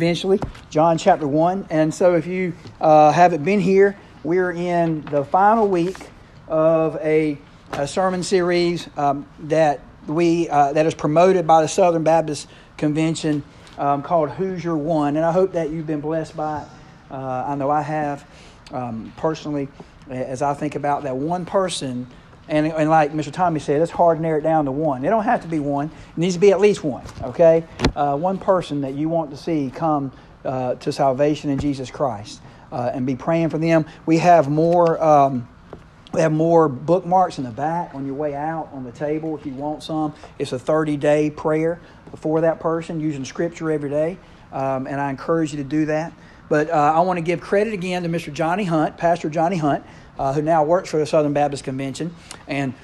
eventually, John chapter 1. And so if you uh, haven't been here, we're in the final week of a, a sermon series um, that we uh, that is promoted by the Southern Baptist Convention um, called Who's Your One. And I hope that you've been blessed by it. Uh, I know I have um, personally as I think about that one person and, and like Mr. Tommy said, it's hard to narrow it down to one. It don't have to be one. It needs to be at least one, okay? Uh, one person that you want to see come uh, to salvation in Jesus Christ uh, and be praying for them. We have more... Um, we have more bookmarks in the back on your way out on the table if you want some. It's a 30 day prayer for that person using scripture every day. Um, and I encourage you to do that. But uh, I want to give credit again to Mr. Johnny Hunt, Pastor Johnny Hunt uh, who now works for the Southern Baptist Convention, and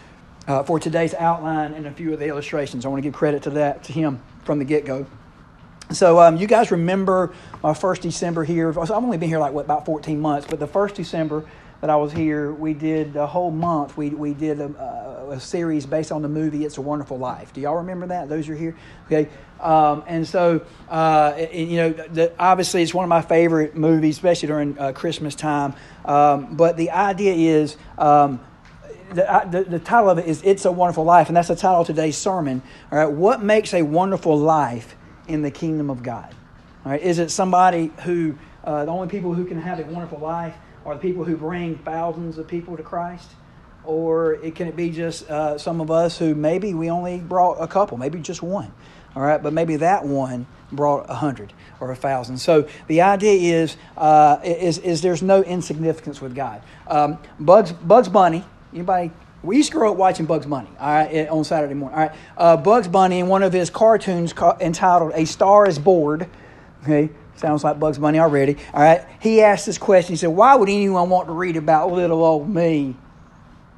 uh, for today's outline and a few of the illustrations. I want to give credit to that to him from the get go. So um, you guys remember my first December here? I've only been here like what about 14 months, but the first December that I was here, we did a whole month. We we did a, a series based on the movie "It's a Wonderful Life." Do y'all remember that? Those are here, okay. Um, and so uh, you know, the, obviously, it's one of my favorite movies, especially during uh, Christmas time. Um, but the idea is. Um, the, the, the, title of it is It's a Wonderful Life, and that's the title of today's sermon. All right, what makes a wonderful life in the kingdom of God? All right, is it somebody who, uh, the only people who can have a wonderful life are the people who bring thousands of people to Christ? Or it, can it be just uh, some of us who maybe we only brought a couple, maybe just one? All right, but maybe that one brought a hundred or a thousand. So the idea is, uh, is, is there's no insignificance with God. Um, Bugs, Bugs Bunny, anybody we used to grow up watching Bugs Bunny, all right, on Saturday morning. All right, uh, Bugs Bunny in one of his cartoons entitled "A Star Is Born," okay, Sounds like Bugs Bunny already. All right. He asked this question. He said, Why would anyone want to read about little old me?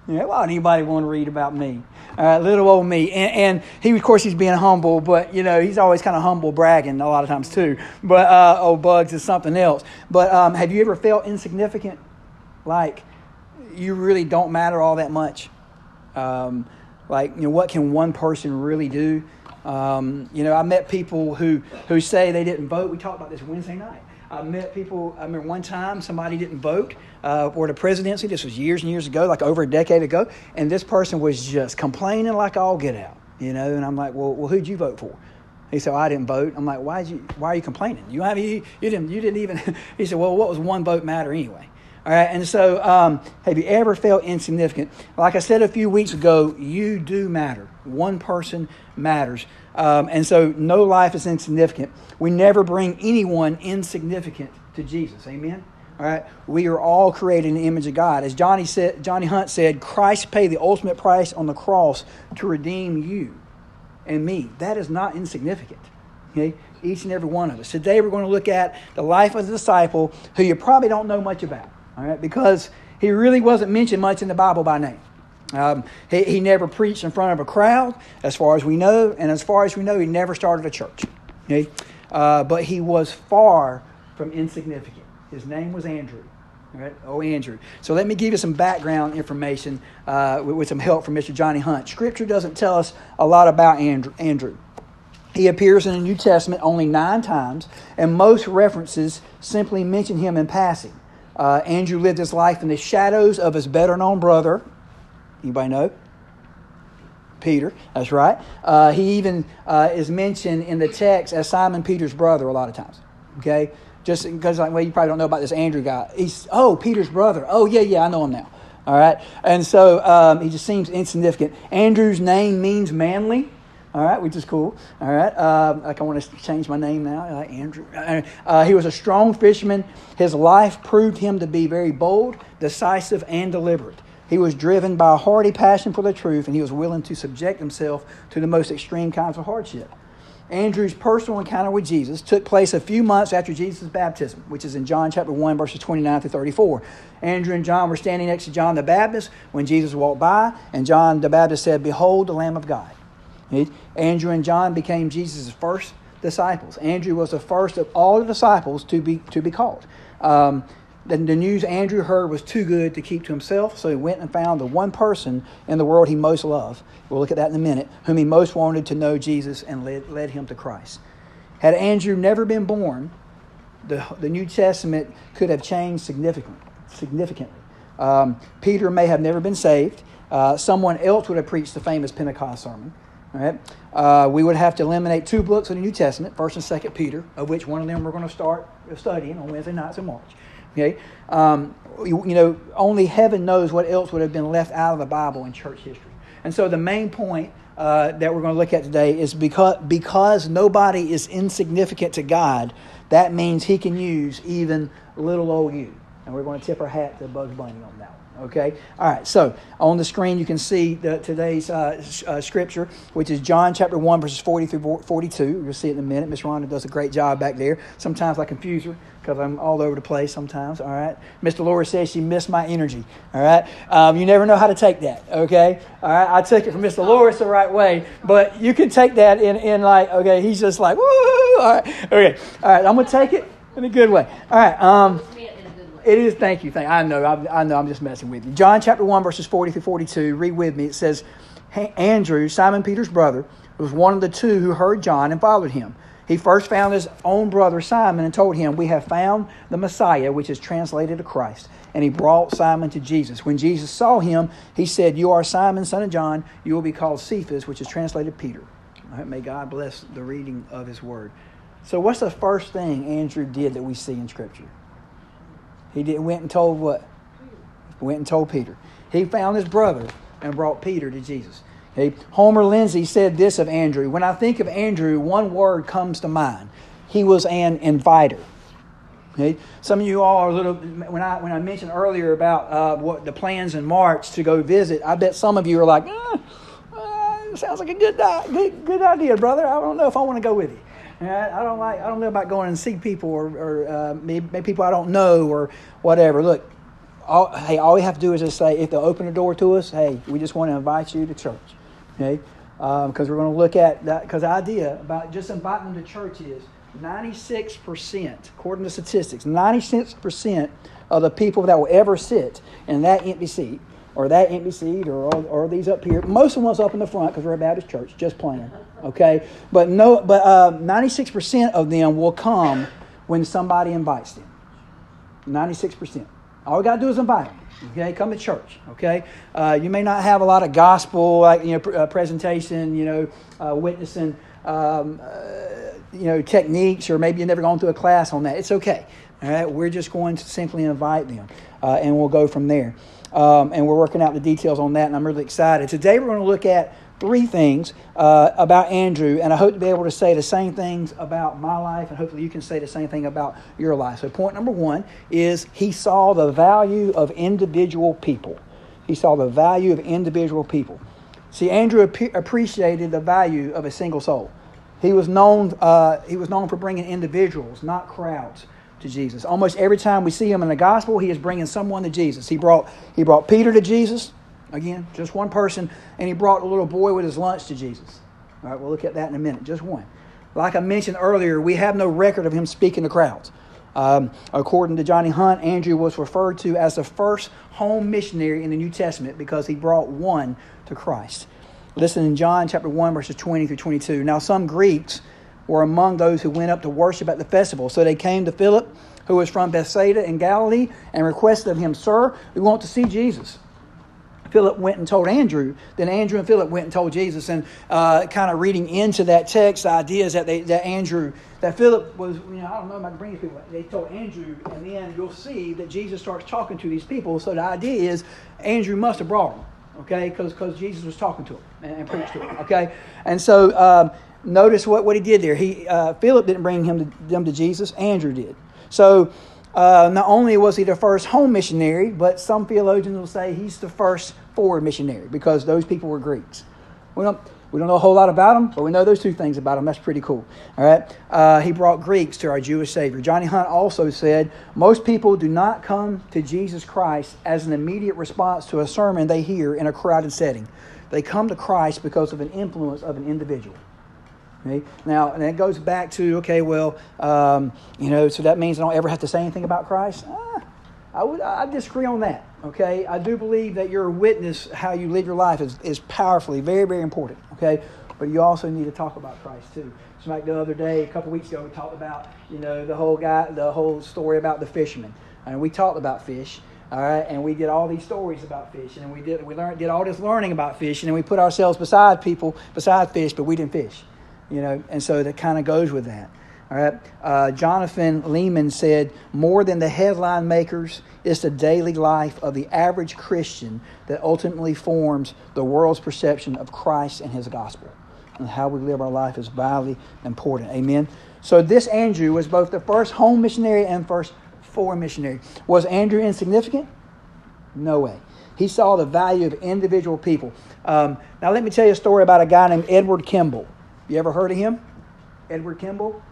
Yeah, why would anybody want to read about me? All right, little old me. And, and, he, of course, he's being humble, but, you know, he's always kind of humble bragging a lot of times too. But, uh, old Bugs is something else. But um, have you ever felt insignificant? Like you really don't matter all that much? Um, like, you know, what can one person really do? Um, you know, I met people who, who say they didn't vote. We talked about this Wednesday night. I met people, I remember one time somebody didn't vote uh, for the presidency. This was years and years ago, like over a decade ago. And this person was just complaining like all get out, you know. And I'm like, well, well who'd you vote for? He said, well, I didn't vote. I'm like, why, you, why are you complaining? You, have, you, you, didn't, you didn't even. he said, well, what was one vote matter anyway? All right, and so um, have you ever felt insignificant? Like I said a few weeks ago, you do matter. One person matters. Um, and so no life is insignificant. We never bring anyone insignificant to Jesus. Amen? All right, we are all created in the image of God. As Johnny said, Johnny Hunt said, Christ paid the ultimate price on the cross to redeem you and me. That is not insignificant. Okay, each and every one of us. Today we're going to look at the life of the disciple who you probably don't know much about all right, because he really wasn't mentioned much in the Bible by name. Um, he, he never preached in front of a crowd, as far as we know, and as far as we know, he never started a church. Okay? Uh, but he was far from insignificant. His name was Andrew. Right? Oh, Andrew. So let me give you some background information uh, with, with, some help from Mr. Johnny Hunt. Scripture doesn't tell us a lot about Andrew. Andrew. He appears in the New Testament only nine times, and most references simply mention him in passing. Uh, Andrew lived his life in the shadows of his better known brother. Anybody know? Peter, that's right. Uh, he even uh, is mentioned in the text as Simon Peter's brother a lot of times. Okay? Just because, like, well, you probably don't know about this Andrew guy. He's, oh, Peter's brother. Oh, yeah, yeah, I know him now. All right? And so um, he just seems insignificant. Andrew's name means manly. All right, which is cool. All right, uh, like I want to change my name now, like Andrew. Uh, he was a strong fisherman. His life proved him to be very bold, decisive, and deliberate. He was driven by a hearty passion for the truth, and he was willing to subject himself to the most extreme kinds of hardship. Andrew's personal encounter with Jesus took place a few months after Jesus' baptism, which is in John chapter 1, verses 29 through 34. Andrew and John were standing next to John the Baptist when Jesus walked by, and John the Baptist said, Behold the Lamb of God. Andrew and John became Jesus' first disciples. Andrew was the first of all the disciples to be, to be called. Um, the, the news Andrew heard was too good to keep to himself, so he went and found the one person in the world he most loved. We'll look at that in a minute, whom he most wanted to know Jesus and led, led him to Christ. Had Andrew never been born, the, the New Testament could have changed significantly. significantly. Um, Peter may have never been saved. Uh, someone else would have preached the famous Pentecost sermon. All right? Uh, we would have to eliminate two books of the New Testament, First and Second Peter, of which one of them we're going to start studying on Wednesday nights in March. Okay, um, you, you, know, only heaven knows what else would have been left out of the Bible in church history. And so the main point uh, that we're going to look at today is because because nobody is insignificant to God, that means He can use even little old you. And we're going to tip our hat to Bugs Bunny on that one. Okay? All right, so on the screen you can see the, today's uh, uh, scripture, which is John chapter 1, verses 40 through 42. You'll see it in a minute. Miss Rhonda does a great job back there. Sometimes I confuse her because I'm all over the place sometimes. All right? Mr. Laura says she missed my energy. All right? Um, you never know how to take that. Okay? All right? I took it from Mr. Loris the right way, but you can take that in, in like, okay, he's just like, woo! All right. Okay. All right, I'm going to take it in a good way. All right. Um, it is. Thank you. Thank. I know. I, I, know. I'm just messing with you. John chapter one verses forty through forty-two. Read with me. It says, Andrew, Simon Peter's brother, was one of the two who heard John and followed him. He first found his own brother Simon and told him, "We have found the Messiah," which is translated to Christ. And he brought Simon to Jesus. When Jesus saw him, he said, "You are Simon, son of John. You will be called Cephas," which is translated Peter. May God bless the reading of His Word. So, what's the first thing Andrew did that we see in Scripture? He did, went and told what? Went and told Peter. He found his brother and brought Peter to Jesus. Homer Lindsay said this of Andrew. When I think of Andrew, one word comes to mind. He was an inviter. Okay? Some of you all are a little. When I when I mentioned earlier about uh, what the plans in March to go visit, I bet some of you are like, uh, sounds like a good, good good idea, brother. I don't know if I want to go with you. I don't like. I don't know about going and see people or, or uh, maybe, maybe, people I don't know or whatever. Look, all, hey, all we have to do is just say if they open the door to us, hey, we just want to invite you to church, okay? Because um, we're going to look at that. Because the idea about just inviting them to church is ninety six percent, according to statistics, ninety six percent of the people that will ever sit in that empty seat or that empty seat or, or, these up here. Most of us up in the front because we're a Baptist church, just playing. Okay? But no, but uh, 96% of them will come when somebody invites them. 96%. All we got to do is invite them. Okay, come to church. Okay, uh, you may not have a lot of gospel, like you know, pr- uh, presentation, you know, uh, witnessing, um, uh, you know, techniques, or maybe you've never gone through a class on that. It's okay. All right, we're just going to simply invite them, uh, and we'll go from there. Um, and we're working out the details on that, and I'm really excited. Today, we're going to look at three things uh, about Andrew, and I hope to be able to say the same things about my life, and hopefully, you can say the same thing about your life. So, point number one is he saw the value of individual people. He saw the value of individual people. See, Andrew ap- appreciated the value of a single soul. He was known. Uh, he was known for bringing individuals, not crowds to Jesus. Almost every time we see him in the gospel, he is bringing someone to Jesus. He brought, he brought Peter to Jesus, again, just one person, and he brought a little boy with his lunch to Jesus. All right, we'll look at that in a minute, just one. Like I mentioned earlier, we have no record of him speaking to crowds. Um, according to Johnny Hunt, Andrew was referred to as the first home missionary in the New Testament because he brought one to Christ. Listen in John chapter 1, verses 20 through 22. Now, some Greeks were among those who went up to worship at the festival. So they came to Philip, who was from Bethsaida in Galilee, and requested of him, Sir, we want to see Jesus. Philip went and told Andrew. Then Andrew and Philip went and told Jesus. And uh, kind of reading into that text, the idea is that, they, that Andrew, that Philip was, you know, I don't know about to bring these people. They told Andrew, and then you'll see that Jesus starts talking to these people. So the idea is Andrew must have brought them, okay, because Jesus was talking to them and, and, preached to them, okay. And so um, notice what, what he did there. He uh, Philip didn't bring him to, them to Jesus. Andrew did. So uh, not only was he the first home missionary, but some theologians will say he's the first forward missionary because those people were Greeks. We don't, we don't know a whole lot about him, but we know those two things about him. That's pretty cool. All right. Uh, he brought Greeks to our Jewish Savior. Johnny Hunt also said most people do not come to Jesus Christ as an immediate response to a sermon they hear in a crowded setting. They come to Christ because of an influence of an individual. Now, and it goes back to, okay, well, um, you know, so that means I don't ever have to say anything about Christ? Ah, I would I disagree on that. Okay, I do believe that your witness, how you live your life, is, is powerfully very very important. Okay, but you also need to talk about Christ too. Just like the other day, a couple weeks ago, we talked about you know the whole guy, the whole story about the fisherman, and we talked about fish. All right, and we did all these stories about fishing, and we did we learned did all this learning about fishing, and we put ourselves beside people beside fish, but we didn't fish, you know, and so that kind of goes with that. All right. Uh, Jonathan Lehman said, More than the headline makers, it's the daily life of the average Christian that ultimately forms the world's perception of Christ and his gospel. And how we live our life is vitally important. Amen. So, this Andrew was both the first home missionary and first foreign missionary. Was Andrew insignificant? No way. He saw the value of individual people. Um, now, let me tell you a story about a guy named Edward Kimball. You ever heard of him? Edward Kimball?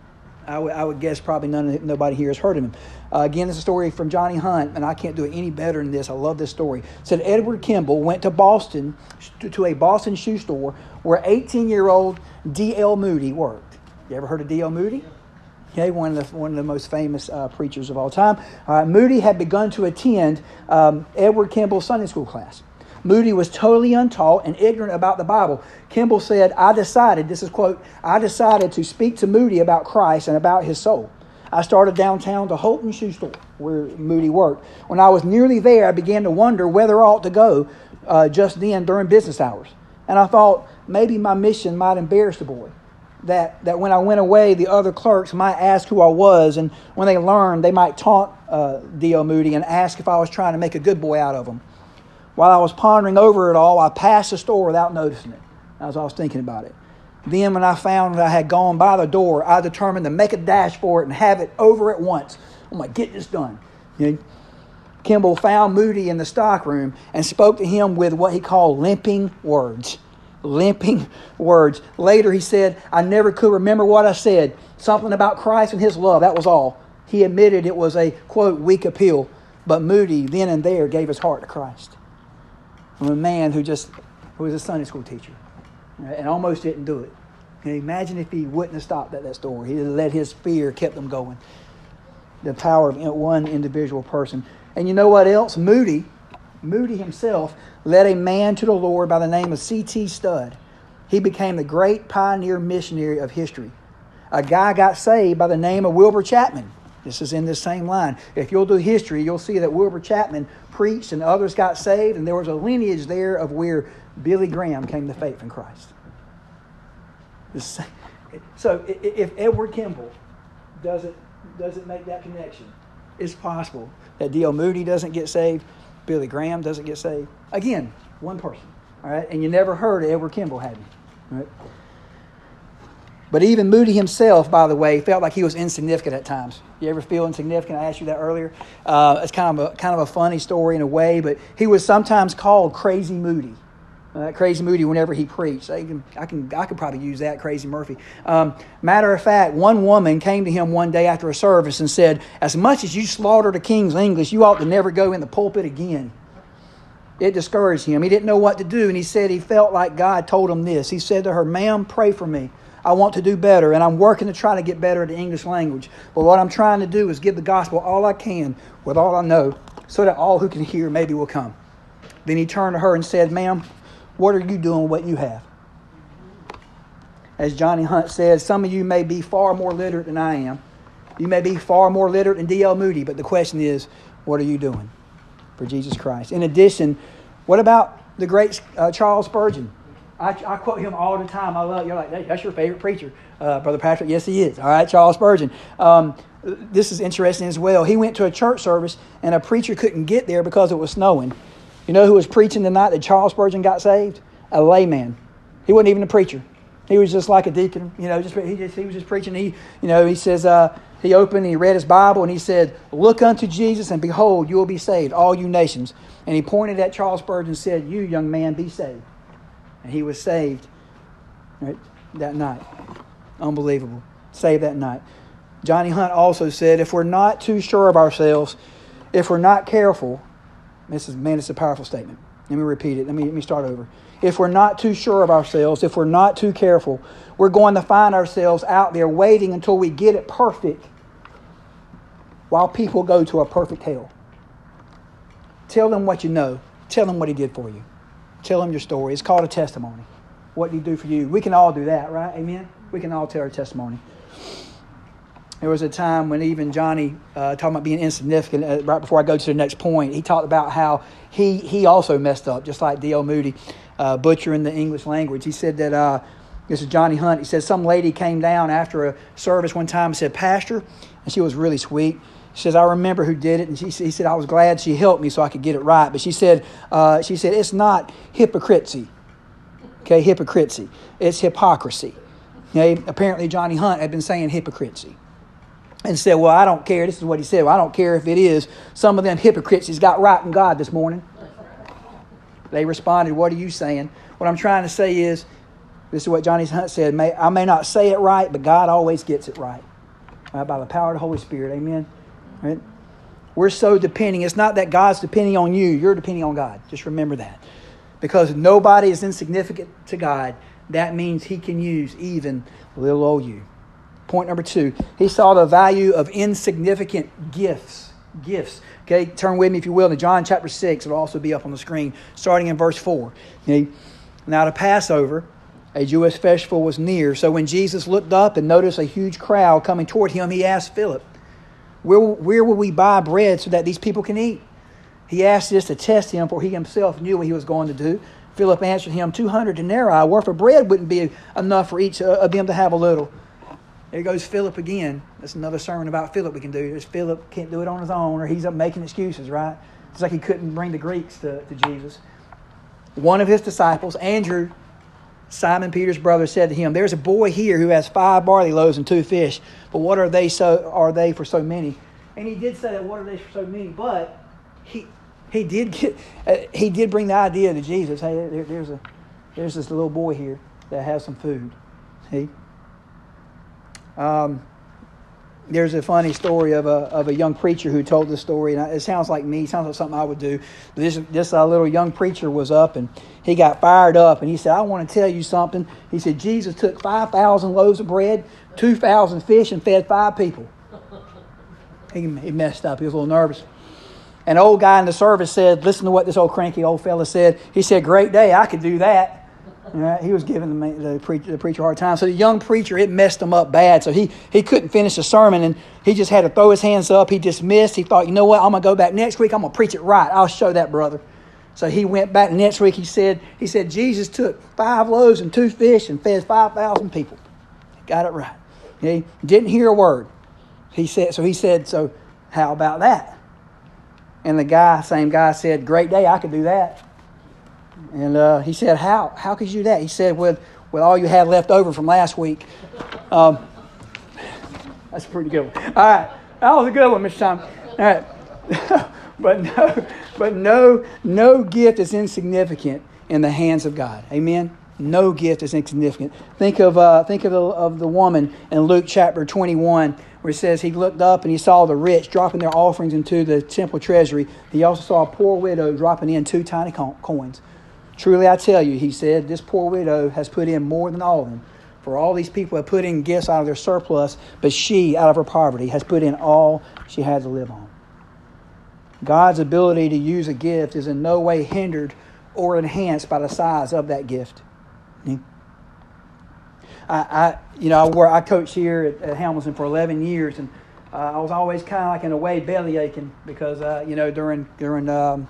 I, w- I would guess probably none nobody here has heard of him. Uh, again, this is a story from Johnny Hunt, and I can't do it any better than this. I love this story. It said Edward Kimball went to Boston to, a Boston shoe store where 18-year-old D.L. Moody worked. You ever heard of D.L. Moody? Okay, one of the one of the most famous uh, preachers of all time. Uh, Moody had begun to attend um, Edward Kimball's Sunday school class. Moody was totally untaught and ignorant about the Bible. Kimball said, I decided, this is quote, I decided to speak to Moody about Christ and about his soul. I started downtown to Holton Shoe Store, where Moody worked. When I was nearly there, I began to wonder whether I ought to go uh, just then during business hours. And I thought maybe my mission might embarrass the boy. That, that when I went away, the other clerks might ask who I was, and when they learned, they might taunt uh, D.L. Moody and ask if I was trying to make a good boy out of him. While I was pondering over it all, I passed the store without noticing it as I was thinking about it. Then, when I found that I had gone by the door, I determined to make a dash for it and have it over at once. I'm like, get this done. You know, Kimball found Moody in the stockroom and spoke to him with what he called limping words. Limping words. Later, he said, I never could remember what I said. Something about Christ and his love. That was all. He admitted it was a, quote, weak appeal. But Moody, then and there, gave his heart to Christ from a man who just who was a Sunday school teacher and almost didn't do it. imagine if he wouldn't have stopped at that store. He let his fear kept them going. The power of one individual person. And you know what else? Moody, Moody himself led a man to the Lord by the name of C.T. Studd. He became the great pioneer missionary of history. A guy got saved by the name of Wilbur Chapman. This is in this same line. If you'll do history, you'll see that Wilbur Chapman preached and others got saved, and there was a lineage there of where Billy Graham came to faith in Christ. So if Edward Kimball doesn't, doesn't make that connection, it's possible that D.L. Moody doesn't get saved, Billy Graham doesn't get saved. Again, one person. All right? And you never heard of Edward Kimball, had you? Right? But even Moody himself, by the way, felt like he was insignificant at times. You ever feel insignificant? I asked you that earlier. Uh, it's kind of a kind of a funny story in a way, but he was sometimes called Crazy Moody. Uh, crazy Moody whenever he preached. I can, I can, I could probably use that, Crazy Murphy. Um, matter of fact, one woman came to him one day after a service and said, "As much as you slaughtered the King's English, you ought to never go in the pulpit again." It discouraged him. He didn't know what to do, and he said he felt like God told him this. He said to her, "Ma'am, pray for me." I want to do better, and I'm working to try to get better at the English language. But what I'm trying to do is give the gospel all I can with all I know, so that all who can hear maybe will come. Then he turned to her and said, Ma'am, what are you doing with what you have? As Johnny Hunt said, some of you may be far more literate than I am. You may be far more literate than D.L. Moody, but the question is, what are you doing for Jesus Christ? In addition, what about the great uh, Charles Spurgeon? I, I, quote him all the time. I love. You're like, that's your favorite preacher, uh, Brother Patrick. Yes, he is. All right, Charles Spurgeon. Um, this is interesting as well. He went to a church service and a preacher couldn't get there because it was snowing. You know who was preaching the night that Charles Spurgeon got saved? A layman. He wasn't even a preacher. He was just like a deacon. You know, just he just he was just preaching. He you know he says uh, he opened he read his Bible and he said, "Look unto Jesus and behold, you will be saved, all you nations." And he pointed at Charles Spurgeon and said, "You young man, be saved." And he was saved right, that night. Unbelievable. Saved that night. Johnny Hunt also said, if we're not too sure of ourselves, if we're not careful, this is man, it's a powerful statement. Let me repeat it. Let me let me start over. If we're not too sure of ourselves, if we're not too careful, we're going to find ourselves out there waiting until we get it perfect while people go to a perfect hell. Tell them what you know. Tell them what he did for you. Tell them your story. It's called a testimony. What did he do for you? We can all do that, right? Amen? We can all tell our testimony. There was a time when even Johnny, uh, talking about being insignificant, uh, right before I go to the next point, he talked about how he, he also messed up, just like D.L. Moody, uh, butchering the English language. He said that, uh, this is Johnny Hunt, he said some lady came down after a service one time and said, Pastor, and she was really sweet. She says, I remember who did it, and she, he said, I was glad she helped me so I could get it right. But she said, uh, she said, it's not hypocrisy. Okay, hypocrisy. It's hypocrisy. Okay, apparently Johnny Hunt had been saying hypocrisy and said, Well, I don't care. This is what he said. Well, I don't care if it is. Some of them hypocrites got right in God this morning. They responded, What are you saying? What I'm trying to say is, this is what Johnny Hunt said. May, I may not say it right, but God always gets it right. right by the power of the Holy Spirit. Amen. Right? We're so depending. It's not that God's depending on you, you're depending on God. Just remember that. Because nobody is insignificant to God, that means He can use even little old you. Point number two, he saw the value of insignificant gifts. Gifts. Okay, turn with me, if you will, to John chapter 6. It'll also be up on the screen, starting in verse 4. Okay? Now, the Passover, a Jewish festival, was near. So when Jesus looked up and noticed a huge crowd coming toward him, he asked Philip, Where, where will we buy bread so that these people can eat? He asked this to test him, for he himself knew what he was going to do. Philip answered him, 200 denarii worth of bread wouldn't be enough for each uh, of them to have a little. There goes Philip again. That's another sermon about Philip we can do. There's Philip can't do it on his own, or he's up making excuses, right? It's like he couldn't bring the Greeks to, to Jesus. One of his disciples, Andrew, Simon Peter's brother, said to him, There's a boy here who has five barley loaves and two fish, but what are they so are they for so many? And he did say that what are they for so many, but he he did get uh, he did bring the idea to Jesus. Hey, there, there's a there's this little boy here that has some food. See? Um, there's a funny story of a, of a young preacher who told the story, and it sounds like me, sounds like something I would do. This, this uh, little young preacher was up, and he got fired up, and he said, I want to tell you something. He said, Jesus took 5,000 loaves of bread, 2,000 fish, and fed five people. He, he messed up. He was a little nervous. An old guy in the service said, Listen to what this old cranky old fella said. He said, Great day, I could do that. He was giving the, the, preacher, the preacher a hard time. So the young preacher, it messed him up bad. So he, he couldn't finish the sermon and he just had to throw his hands up. He dismissed. He thought, you know what? I'm going to go back next week. I'm going to preach it right. I'll show that brother. So he went back next week. He said, he said Jesus took five loaves and two fish and fed 5,000 people. He Got it right. He didn't hear a word. He said, so he said, so how about that? And the guy, same guy said, great day. I could do that. And uh, he said, How? How could you do that? He said, With, with all you had left over from last week. Um, that's a pretty good one. All right. That was a good one, Mr. Tom. All right. but no, but no, no gift is insignificant in the hands of God. Amen. No gift is insignificant. Think of uh, think of the, of the woman in Luke chapter twenty one, where it says he looked up and he saw the rich dropping their offerings into the temple treasury. He also saw a poor widow dropping in two tiny coins. Truly I tell you, he said, this poor widow has put in more than all of them. For all these people have put in gifts out of their surplus, but she, out of her poverty, has put in all she had to live on. God's ability to use a gift is in no way hindered or enhanced by the size of that gift. I, I you know, I, I coached here at, at Hamilton for 11 years, and uh, I was always kind of like in a way belly aching because, uh, you know, during during um,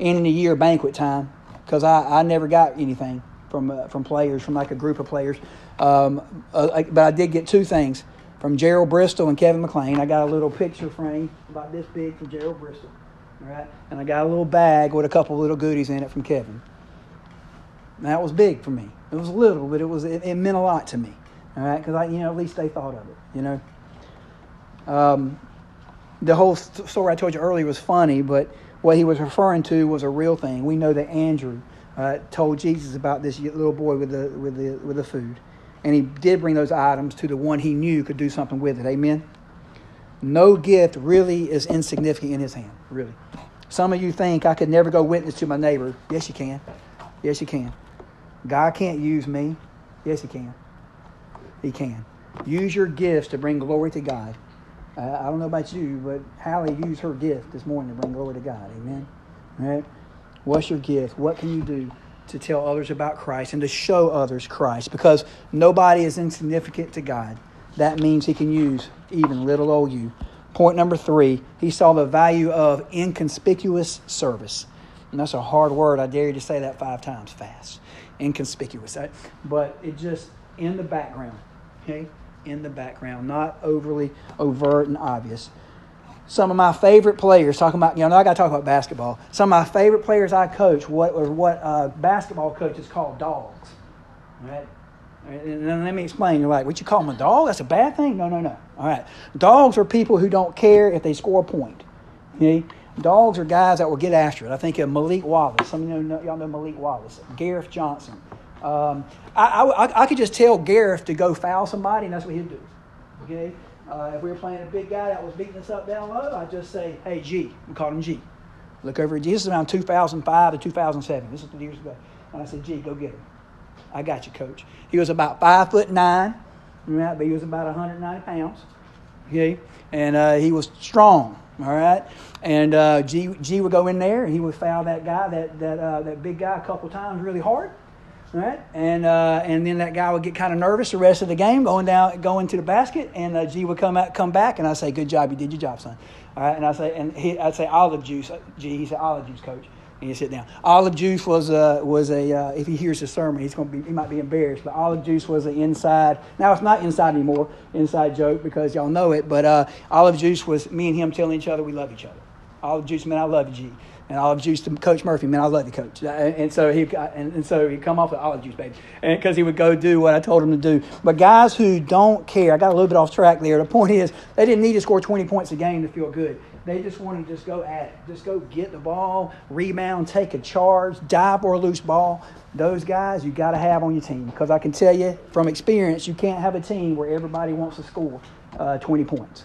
end of the year banquet time, because I, I never got anything from uh, from players from like a group of players. Um, uh, but I did get two things from Gerald Bristol and Kevin McLean. I got a little picture frame about this big from Gerald Bristol, all right, and I got a little bag with a couple little goodies in it from Kevin. And that was big for me. It was little, but it was it, it meant a lot to me, all right, because I you know at least they thought of it, you know. Um, the whole story I told you earlier was funny, but what he was referring to was a real thing. We know that Andrew uh, told Jesus about this little boy with the, with, the, with the food. And he did bring those items to the one he knew could do something with it. Amen? No gift really is insignificant in his hand, really. Some of you think I could never go witness to my neighbor. Yes, you can. Yes, you can. God can't use me. Yes, he can. He can. Use your gifts to bring glory to God. I don't know about you, but Hallie used her gift this morning to bring glory to God. Amen. Right? What's your gift? What can you do to tell others about Christ and to show others Christ because nobody is insignificant to God. That means He can use even little old you. Point number three, he saw the value of inconspicuous service. And that's a hard word. I dare you to say that five times fast. Inconspicuous. But it just in the background. Okay? In the background, not overly overt and obvious. Some of my favorite players, talking about, you know, I got to talk about basketball. Some of my favorite players I coach, what, or what uh, basketball coaches call dogs. Right? And let me explain. You're like, what you call them a dog? That's a bad thing? No, no, no. All right. Dogs are people who don't care if they score a point. Okay? Dogs are guys that will get after it. I think of Malik Wallace. Some of you know, y'all know Malik Wallace. Gareth Johnson. Um, I, I, I, could just tell Gareth to go foul somebody, and that's what he'd do. Okay? Uh, if we were playing a big guy that was beating us up down low, I'd just say, hey, G. We called him G. Look over at G. This is around 2005 to 2007. This is the years ago. And I said, G, go get him. I got you, coach. He was about five foot nine, right? but he was about 190 pounds. Okay, and uh, he was strong. All right, and uh, G, G would go in there. And he would foul that guy, that that uh, that big guy, a couple times, really hard. Right, and uh, and then that guy would get kind of nervous the rest of the game, going down, going to the basket, and uh, G would come out, come back, and I say, "Good job, you did your job, son." All right, and I say, and he, I'd say, "Olive juice, G." He said, "Olive juice, coach." and you sit down. Olive juice was a was a uh, if he hears the sermon, he's to be he might be embarrassed. But olive juice was an inside. Now it's not inside anymore. Inside joke because y'all know it. But uh, olive juice was me and him telling each other we love each other. Olive juice man, I love you, G. And olive juice to Coach Murphy, man, I love you, Coach. And, so he and, and so he come off with olive juice, baby, because he would go do what I told him to do. But guys who don't care, I got a little bit off track there. The point is, they didn't need to score 20 points a game to feel good. They just want to just go at it. Just go get the ball, rebound, take a charge, dive for a loose ball. Those guys you got to have on your team because I can tell you from experience, you can't have a team where everybody wants to score uh, 20 points.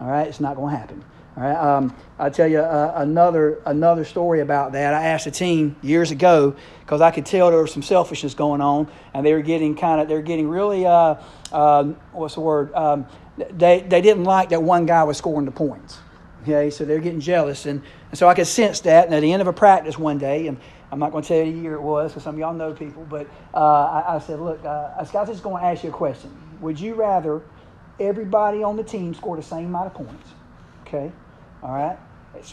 All right, it's not going to happen. All right, um, I'll tell you uh, another another story about that. I asked a team years ago because I could tell there was some selfishness going on, and they were getting kind of they were getting really uh, um, what's the word? Um, they they didn't like that one guy was scoring the points. Okay, so they're getting jealous. And, and so I could sense that. And at the end of a practice one day, and I'm not going to tell you the year it was because some of y'all know people, but uh, I, I, said, Look, uh, was just going to ask you a question. Would you rather everybody on the team score the same amount of points? Okay, all right?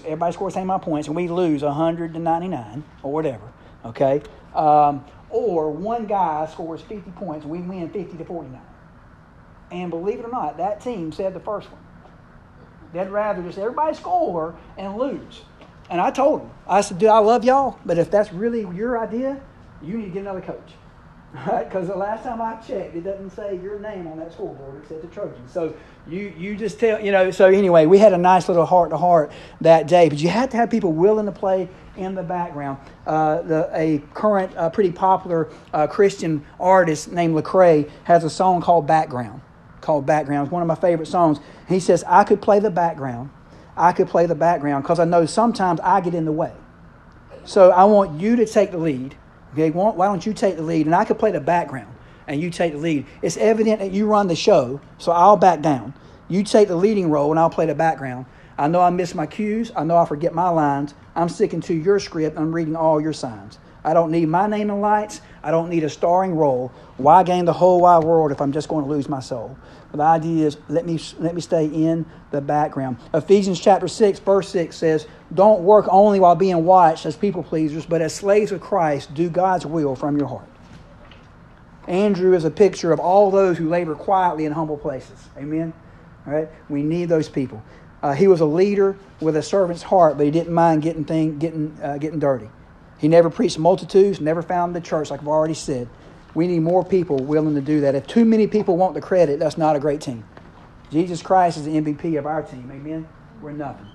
Everybody scores the same amount of points, and we lose 100 to 99 or whatever, okay? Um, or one guy scores 50 points, we win 50 to 49. And believe it or not, that team said the first one. They'd rather just everybody score and lose. And I told them, I said, dude, I love y'all, but if that's really your idea, you need to get another coach. Right? Because the last time I checked, it doesn't say your name on that scoreboard. It said the Trojans. So you you just tell you know. So anyway, we had a nice little heart to heart that day. But you had to have people willing to play in the background. Uh, the, a current, uh, pretty popular uh, Christian artist named Lecrae has a song called "Background." Called "Background." It's one of my favorite songs. He says, I could play the background. I could play the background because I know sometimes I get in the way. So I want you to take the lead. Okay, why don't you take the lead? And I could play the background and you take the lead. It's evident that you run the show, so I'll back down. You take the leading role and I'll play the background. I know I miss my cues. I know I forget my lines. I'm sticking to your script. I'm reading all your signs. I don't need my name in lights. I don't need a starring role. Why gain the whole wide world if I'm just going to lose my soul? The idea is let me let me stay in the background. Ephesians chapter 6 verse 6 says, "Don't work only while being watched as people pleasers, but as slaves of Christ, do God's will from your heart." Andrew is a picture of all those who labor quietly in humble places. Amen. All right? We need those people. Uh, he was a leader with a servant's heart, but he didn't mind getting thing, getting uh, getting dirty. He never preached multitudes, never found the church, like I've already said. We need more people willing to do that. If too many people want the credit, that's not a great team. Jesus Christ is the MVP of our team. Amen? We're nothing.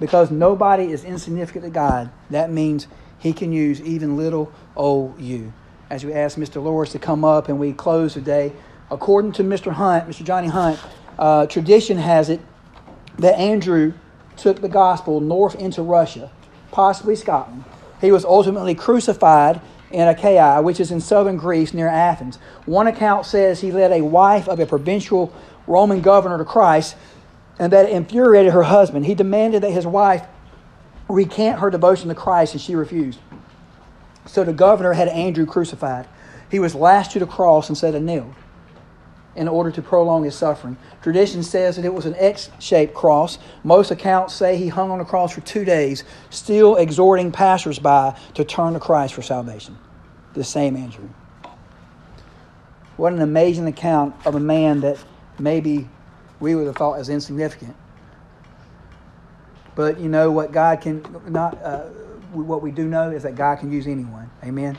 Because nobody is insignificant to God, that means He can use even little old you. As we ask Mr. Loris to come up and we close today, according to Mr. Hunt, Mr. Johnny Hunt, uh, tradition has it that Andrew took the gospel north into Russia, possibly Scotland. He was ultimately crucified in Achaia, which is in southern Greece near Athens. One account says he led a wife of a provincial Roman governor to Christ, and that infuriated her husband. He demanded that his wife recant her devotion to Christ, and she refused. So the governor had Andrew crucified. He was lashed to the cross instead of nailed in order to prolong his suffering. Tradition says that it was an X shaped cross. Most accounts say he hung on the cross for two days, still exhorting passersby to turn to Christ for salvation. The same Andrew. What an amazing account of a man that maybe we would have thought as insignificant. But you know what God can not. Uh, what we do know is that God can use anyone. Amen.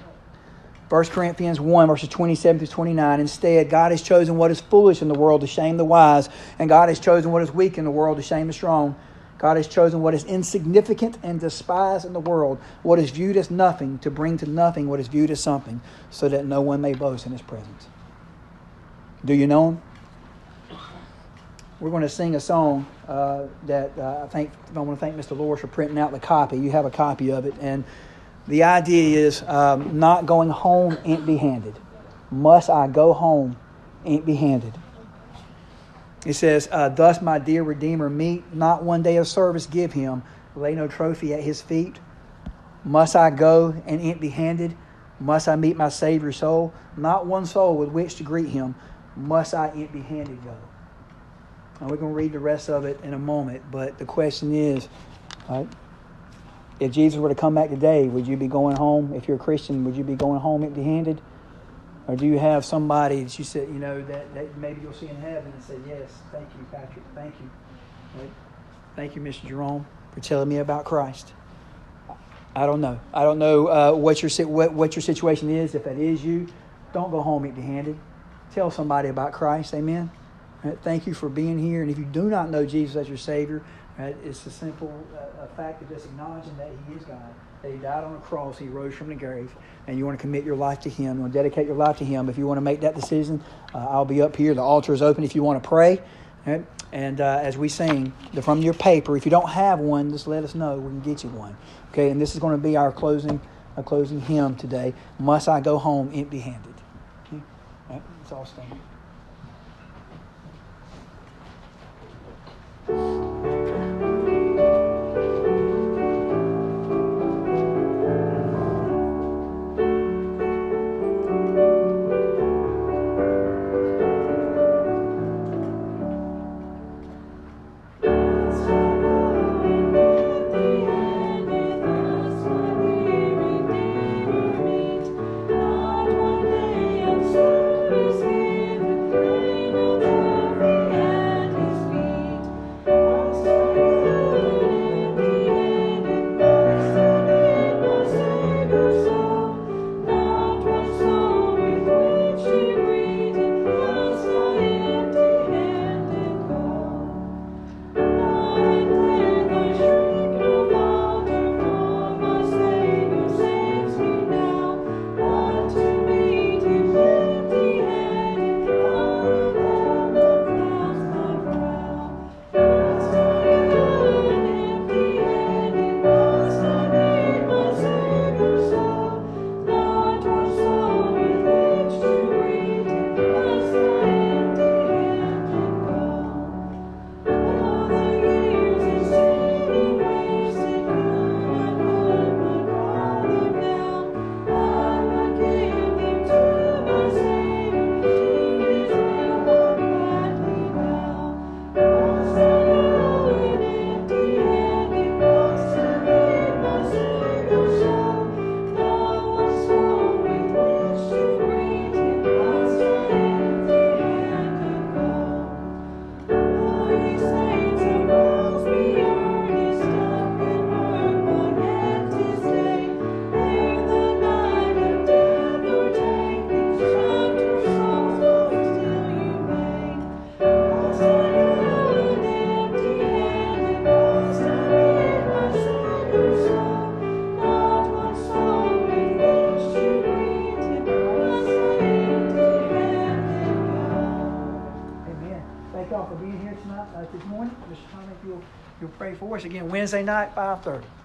1 Corinthians 1, verses 27 through 29. Instead, God has chosen what is foolish in the world to shame the wise, and God has chosen what is weak in the world to shame the strong. God has chosen what is insignificant and despised in the world, what is viewed as nothing, to bring to nothing what is viewed as something, so that no one may boast in his presence. Do you know him? We're going to sing a song uh, that uh, I think I want to thank Mr. Loris for printing out the copy. You have a copy of it, and the idea is um, not going home empty handed. Must I go home empty handed? It says, uh, Thus my dear Redeemer meet, not one day of service give him, lay no trophy at his feet. Must I go and empty handed? Must I meet my Savior's soul? Not one soul with which to greet him. Must I empty handed go? Now we're going to read the rest of it in a moment, but the question is, right, if Jesus were to come back today, would you be going home? If you're a Christian, would you be going home empty handed? Or do you have somebody that you said, you know, that, that maybe you'll see in heaven and say, Yes, thank you, Patrick, thank you. Thank you, Mr. Jerome, for telling me about Christ. I don't know. I don't know uh, what, your, what, what your situation is. If that is you, don't go home empty handed. Tell somebody about Christ. Amen. Thank you for being here. And if you do not know Jesus as your Savior, Right? It's a simple uh, fact of just acknowledging that He is God, that He died on the cross, He rose from the grave, and you want to commit your life to Him. You want to dedicate your life to Him. If you want to make that decision, uh, I'll be up here. The altar is open if you want to pray. Right? And uh, as we sing from your paper, if you don't have one, just let us know. We can get you one. Okay, and this is going to be our closing, our closing hymn today. Must I go home empty-handed? Okay? All right, it's all standing. Wednesday night, 5.30.